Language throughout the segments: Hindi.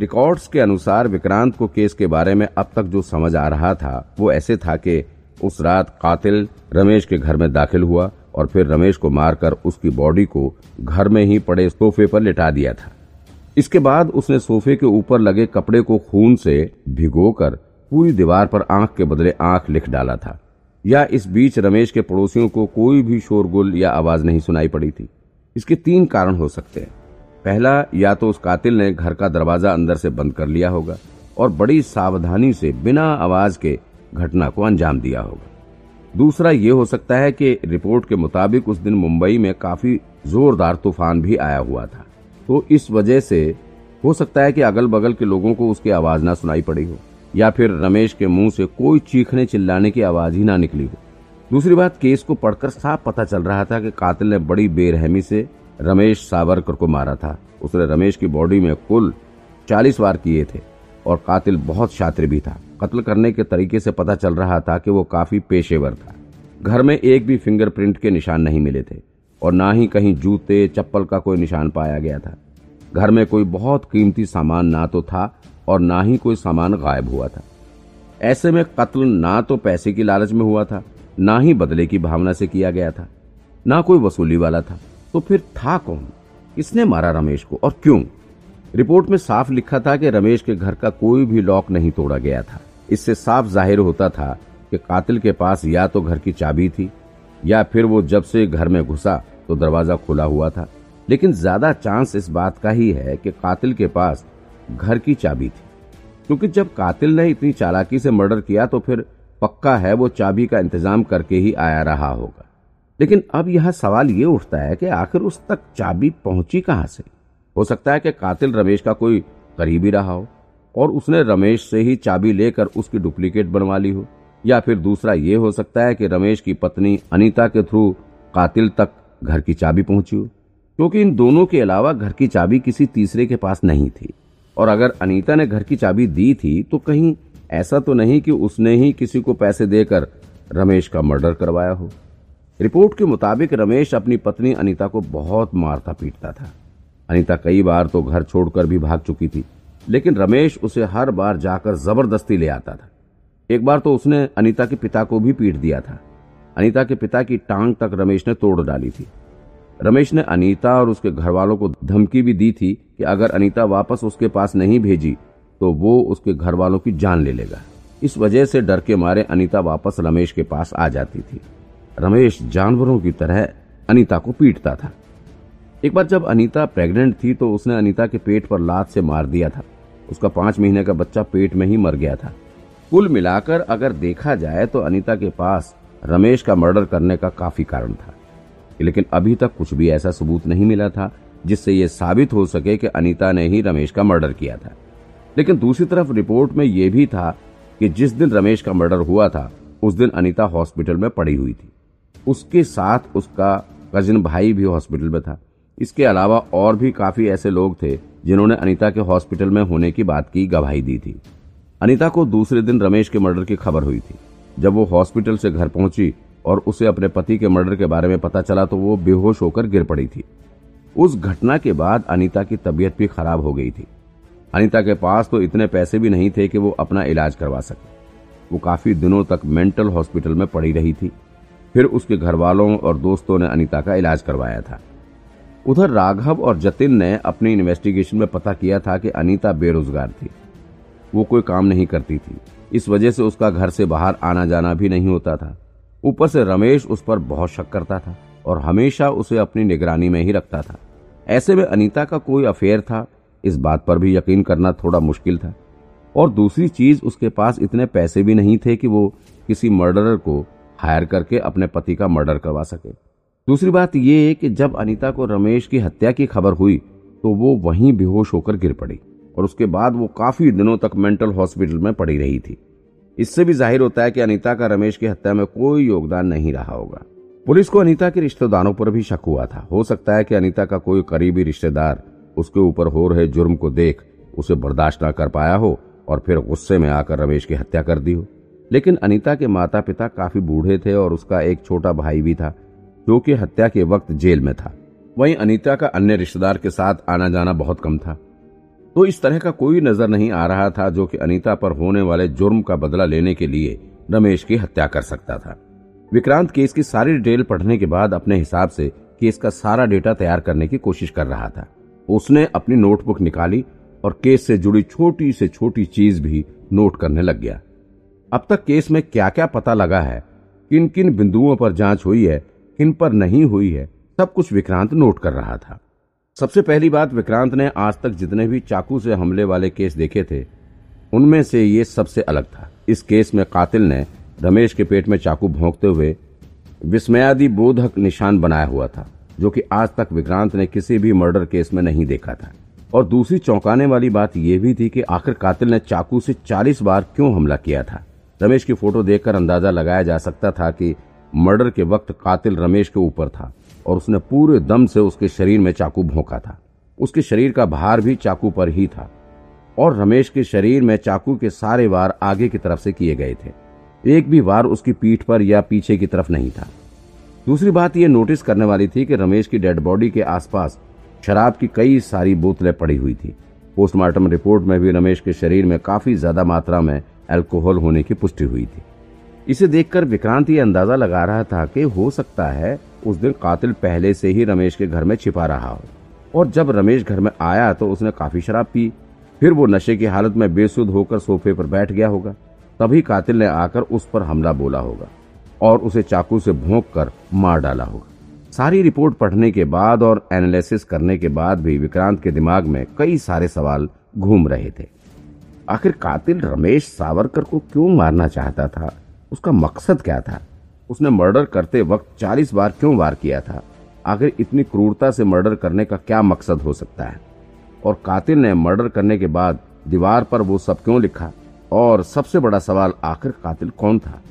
रिकॉर्ड्स के अनुसार विक्रांत को केस के बारे में अब तक जो समझ आ रहा था, वो ऐसे था कि उस रात कातिल रमेश के घर में दाखिल हुआ और फिर रमेश को मारकर उसकी बॉडी को घर में ही पड़े सोफे पर लिटा दिया था। इसके बाद उसने सोफे के ऊपर लगे कपड़े को खून से भिगोकर पूरी दीवार पर आँख के बदले आँख लिख डाला था। या इस बीच रमेश के पड़ोसियों को कोई भी शोरगुल या आवाज़ नहीं सुनाई पड़ी थी। इसके तीन कारण हो सकते हैं। पहला, या तो उस कातिल ने घर का दरवाज़ा अंदर से बंद कर लिया होगा और बड़ी सावधानी से बिना आवाज़ के घटना को अंजाम दिया होगा। दूसरा, ये हो सकता है कि रिपोर्ट के मुताबिक उस दिन मुंबई में काफ़ी जोरदार तूफ़ान भी आया हुआ था। तो इस वजह से हो सकता है कि अगल बगल के लोगों को उसकी आवाज़ ना सुनाई पड़ी हो, या फिर रमेश के मुँह से कोई चीखने चिल्लाने की आवाज़ ही ना निकली हो। दूसरी बात, केस को पढ़कर साफ़ पता चल रहा था कि कातिल ने बड़ी बेरहमी से रमेश सावरकर को मारा था। उसने रमेश की बॉडी में कुल चालीस वार किए थे और कातिल बहुत शातिर भी था। कत्ल करने के तरीके से पता चल रहा था कि वो काफ़ी पेशेवर था। घर में एक भी फिंगरप्रिंट के निशान नहीं मिले थे और ना ही कहीं जूते, चप्पल का कोई निशान पाया गया था। घर में कोई बहुत कीमती सामान ना तो था और ना ही कोई सामान गायब हुआ था। ऐसे में कत्ल ना तो पैसे की लालच में हुआ था, ना ही बदले की भावना से किया गया था, ना कोई वसूली वाला था। तो फिर था कौन? किसने मारा रमेश को? और क्यों? रिपोर्ट में साफ़ लिखा था कि रमेश के घर का कोई भी लॉक नहीं तोड़ा गया था। इससे साफ़ ज़ाहिर होता था कि कातिल के पास या तो घर की चाबी थी, या फिर वो जब से घर में घुसा तो दरवाज़ा खुला हुआ था। लेकिन ज़्यादा चांस इस बात का ही है कि कातिल के पास घर की चाबी थी। क्योंकि जब कातिल ने इतनी चालाकी से मर्डर किया तो फिर पक्का है वो चाबी का इंतज़ाम करके ही आया रहा होगा। लेकिन अब यह सवाल ये उठता है कि आखिर उस तक चाबी पहुँची कहाँ से? हो सकता है कि कातिल रमेश का कोई करीबी रहा हो, और उसने रमेश से ही चाबी लेकर उसकी डुप्लीकेट बनवा ली हो। या फिर दूसरा ये हो सकता है कि रमेश की पत्नी अनीता के थ्रू कातिल तक घर की चाबी पहुँची हो, क्योंकि इन दोनों के अलावा घर की चाबी किसी तीसरे के पास नहीं थी। और अगर अनीता ने घर की चाबी दी थी तो कहीं ऐसा तो नहीं कि उसने ही किसी को पैसे देकर रमेश का मर्डर करवाया हो। रिपोर्ट के मुताबिक रमेश अपनी पत्नी अनीता को बहुत मारता पीटता था। अनीता कई बार तो घर छोड़कर भी भाग चुकी थी, लेकिन रमेश उसे हर बार जाकर ज़बरदस्ती ले आता था। एक बार तो उसने अनीता के पिता को भी पीट दिया था। अनीता के पिता की टांग तक रमेश ने तोड़ डाली थी। रमेश ने अनीता और उसके घर वालों को धमकी भी दी थी कि अगर अनीता वापस उसके पास नहीं भेजी तो वो उसके घर वालों की जान ले लेगा। इस वजह से डर के मारे अनीता वापस रमेश के पास आ जाती थी। रमेश जानवरों की तरह अनीता को पीटता था। एक बार जब अनीता प्रेग्नेंट थी तो उसने अनीता के पेट पर लात से मार दिया था। उसका पाँच महीने का बच्चा पेट में ही मर गया था। कुल मिलाकर अगर देखा जाए तो अनीता के पास रमेश का मर्डर करने का काफ़ी कारण था। लेकिन अभी तक कुछ भी ऐसा सबूत नहीं मिला था, जिससे यह साबित हो सके कि अनीता ने ही रमेश का मर्डर किया था। लेकिन दूसरी तरफ़ रिपोर्ट में यह भी था कि जिस दिन रमेश का मर्डर हुआ था, उस दिन अनीता हॉस्पिटल में पड़ी हुई थी। उसके साथ उसका कजिन भाई भी हॉस्पिटल में था। इसके अलावा और भी काफ़ी ऐसे लोग थे जिन्होंने अनीता के हॉस्पिटल में होने की बात की, गवाही दी थी। अनीता को दूसरे दिन रमेश के मर्डर की खबर हुई थी। जब वो हॉस्पिटल से घर पहुँची और उसे अपने पति के मर्डर के बारे में पता चला तो वो बेहोश होकर गिर पड़ी थी। उस घटना के बाद अनीता की तबीयत भी खराब हो गई थी। अनीता के पास तो इतने पैसे भी नहीं थे कि वो अपना इलाज करवा सके। वो काफ़ी दिनों तक मेंटल हॉस्पिटल में पड़ी रही थी। फिर उसके घर वालों और दोस्तों ने अनीता का इलाज करवाया था। उधर राघव और जतिन ने अपनी इन्वेस्टिगेशन में पता किया था कि अनीता बेरोजगार थी। वो कोई काम नहीं करती थी। इस वजह से उसका घर से बाहर आना जाना भी नहीं होता था। ऊपर से रमेश उस पर बहुत शक करता था और हमेशा उसे अपनी निगरानी में ही रखता था। ऐसे में अनीता का कोई अफेयर था, इस बात पर भी यकीन करना थोड़ा मुश्किल था। और दूसरी चीज़, उसके पास इतने पैसे भी नहीं थे कि वो किसी मर्डरर को हायर करके अपने पति का मर्डर करवा सके। दूसरी बात यह कि जब अनीता को रमेश की हत्या की खबर हुई तो वो वहीं बेहोश होकर गिर पड़ी और उसके बाद वो काफ़ी दिनों तक मेंटल हॉस्पिटल में पड़ी रही थी। इससे भी ज़ाहिर होता है कि अनीता का रमेश की हत्या में कोई योगदान नहीं रहा होगा। पुलिस को अनीता के रिश्तेदारों पर भी शक हुआ था। हो सकता है कि अनीता का कोई करीबी रिश्तेदार उसके ऊपर हो रहे जुर्म को देख उसे बर्दाश्त न कर पाया हो और फिर गुस्से में आकर रमेश की हत्या कर दी हो। लेकिन अनीता के माता पिता काफ़ी बूढ़े थे और उसका एक छोटा भाई भी था, जो कि हत्या के वक्त जेल में था। वहीं अनीता का अन्य रिश्तेदार के साथ आना जाना बहुत कम था। तो इस तरह का कोई नज़र नहीं आ रहा था, जो कि अनीता पर होने वाले जुर्म का बदला लेने के लिए रमेश की हत्या कर सकता था। विक्रांत केस की सारी डिटेल पढ़ने के बाद अपने हिसाब से केस का सारा डेटा तैयार करने की कोशिश कर रहा था। उसने अपनी नोटबुक निकाली और केस से जुड़ी छोटी से छोटी चीज़ भी नोट करने लग गया। अब तक केस में क्या क्या पता लगा है? किन किन बिंदुओं पर जाँच हुई है? किन पर नहीं हुई है? सब कुछ विक्रांत नोट कर रहा था। सबसे पहली बात, विक्रांत ने आज तक जितने भी चाकू से हमले वाले केस देखे थे, उनमें से ये सबसे अलग था। इस केस में कातिल ने रमेश के पेट में चाकू भोंकते हुए विस्मयादि बोधक निशान बनाया हुआ था, जो कि आज तक विक्रांत ने किसी भी मर्डर केस में नहीं देखा था। और दूसरी चौंकाने वाली बात यह भी थी कि आखिर कातिल ने चाकू से 40 बार क्यों हमला किया था? रमेश की फ़ोटो देखकर अंदाज़ा लगाया जा सकता था कि मर्डर के वक्त कातिल रमेश के ऊपर था और उसने पूरे दम से उसके शरीर में चाकू भोंका था। उसके शरीर का भार भी चाकू पर ही था और रमेश के शरीर में चाकू के सारे वार आगे की तरफ़ से किए गए थे। एक भी वार उसकी पीठ पर या पीछे की तरफ़ नहीं था। दूसरी बात यह नोटिस करने वाली थी कि रमेश की डेड बॉडी के आसपास शराब की कई सारी बोतलें पड़ी हुई थी। पोस्टमार्टम रिपोर्ट में भी रमेश के शरीर में काफ़ी ज़्यादा मात्रा में अल्कोहल होने की पुष्टि हुई थी। इसे देखकर विक्रांत ये अंदाज़ा लगा रहा था कि हो सकता है उस दिन कातिल पहले से ही रमेश के घर में छिपा रहा हो। और जब रमेश घर में आया तो उसने काफ़ी शराब पी। फिर वो नशे की हालत में बेसुध होकर सोफे पर बैठ गया होगा। तभी कातिल ने आकर उस पर हमला बोला होगा और उसे चाकू से भोंक कर मार डाला होगा। सारी रिपोर्ट पढ़ने के बाद और एनालिसिस करने के बाद भी विक्रांत के दिमाग में कई सारे सवाल घूम रहे थे। आखिर कातिल रमेश सावरकर को क्यों मारना चाहता था? उसका मकसद क्या था? उसने मर्डर करते वक्त चालीस बार क्यों वार किया था? आखिर इतनी क्रूरता से मर्डर करने का क्या मकसद हो सकता है? और कातिल ने मर्डर करने के बाद दीवार पर वो सब क्यों लिखा? और सबसे बड़ा सवाल आखिर कातिल कौन था?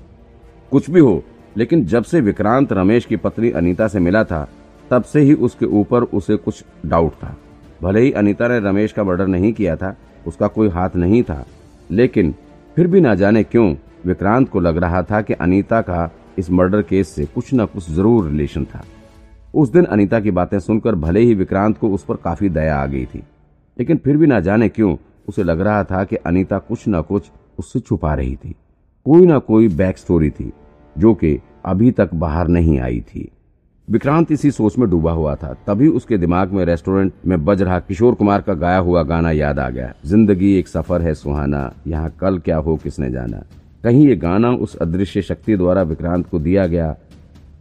कुछ भी हो, लेकिन जब से विक्रांत रमेश की पत्नी अनीता से मिला था, तब से ही उसके ऊपर उसे कुछ डाउट था। भले ही अनीता ने रमेश का मर्डर नहीं किया था उसका कोई हाथ नहीं था। लेकिन फिर भी ना जाने क्यों विक्रांत को लग रहा था कि अनीता का इस मर्डर केस से कुछ न कुछ ज़रूर रिलेशन था। उस दिन अनीता की बातें सुनकर भले ही विक्रांत को उस पर काफ़ी दया आ गई थी, लेकिन फिर भी ना जाने क्यों उसे लग रहा था कि अनीता कुछ ना कुछ उससे छुपा रही थी। कोई ना कोई बैक स्टोरी थी, जो कि अभी तक बाहर नहीं आई थी। विक्रांत इसी सोच में डूबा हुआ था। तभी उसके दिमाग में रेस्टोरेंट में बज रहा किशोर कुमार का गाया हुआ गाना याद आ गया। ज़िंदगी एक सफ़र है सुहाना, यहाँ कल क्या हो किसने जाना। कहीं ये गाना उस अदृश्य शक्ति द्वारा विक्रांत को दिया गया।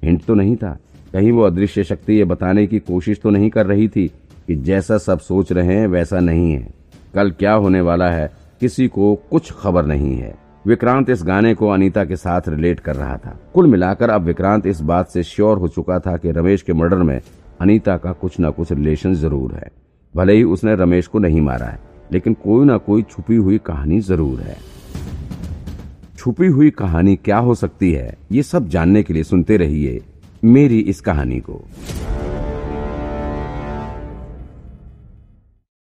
हिंट तो नहीं था। कहीं वो अदृश्य शक्ति ये बताने की कोशिश तो नहीं कर रही थी कि जैसा सब सोच रहे हैं, वैसा नहीं है। कल क्या होने वाला है, किसी को कुछ खबर नहीं है। विक्रांत इस गाने को अनीता के साथ रिलेट कर रहा था। कुल मिलाकर अब विक्रांत इस बात से श्योर हो चुका था कि रमेश के मर्डर में अनीता का कुछ न कुछ रिलेशन ज़रूर है। भले ही उसने रमेश को नहीं मारा है, लेकिन कोई ना कोई छुपी हुई कहानी ज़रूर है। छुपी हुई कहानी क्या हो सकती है, ये सब जानने के लिए सुनते रहिए मेरी इस कहानी को।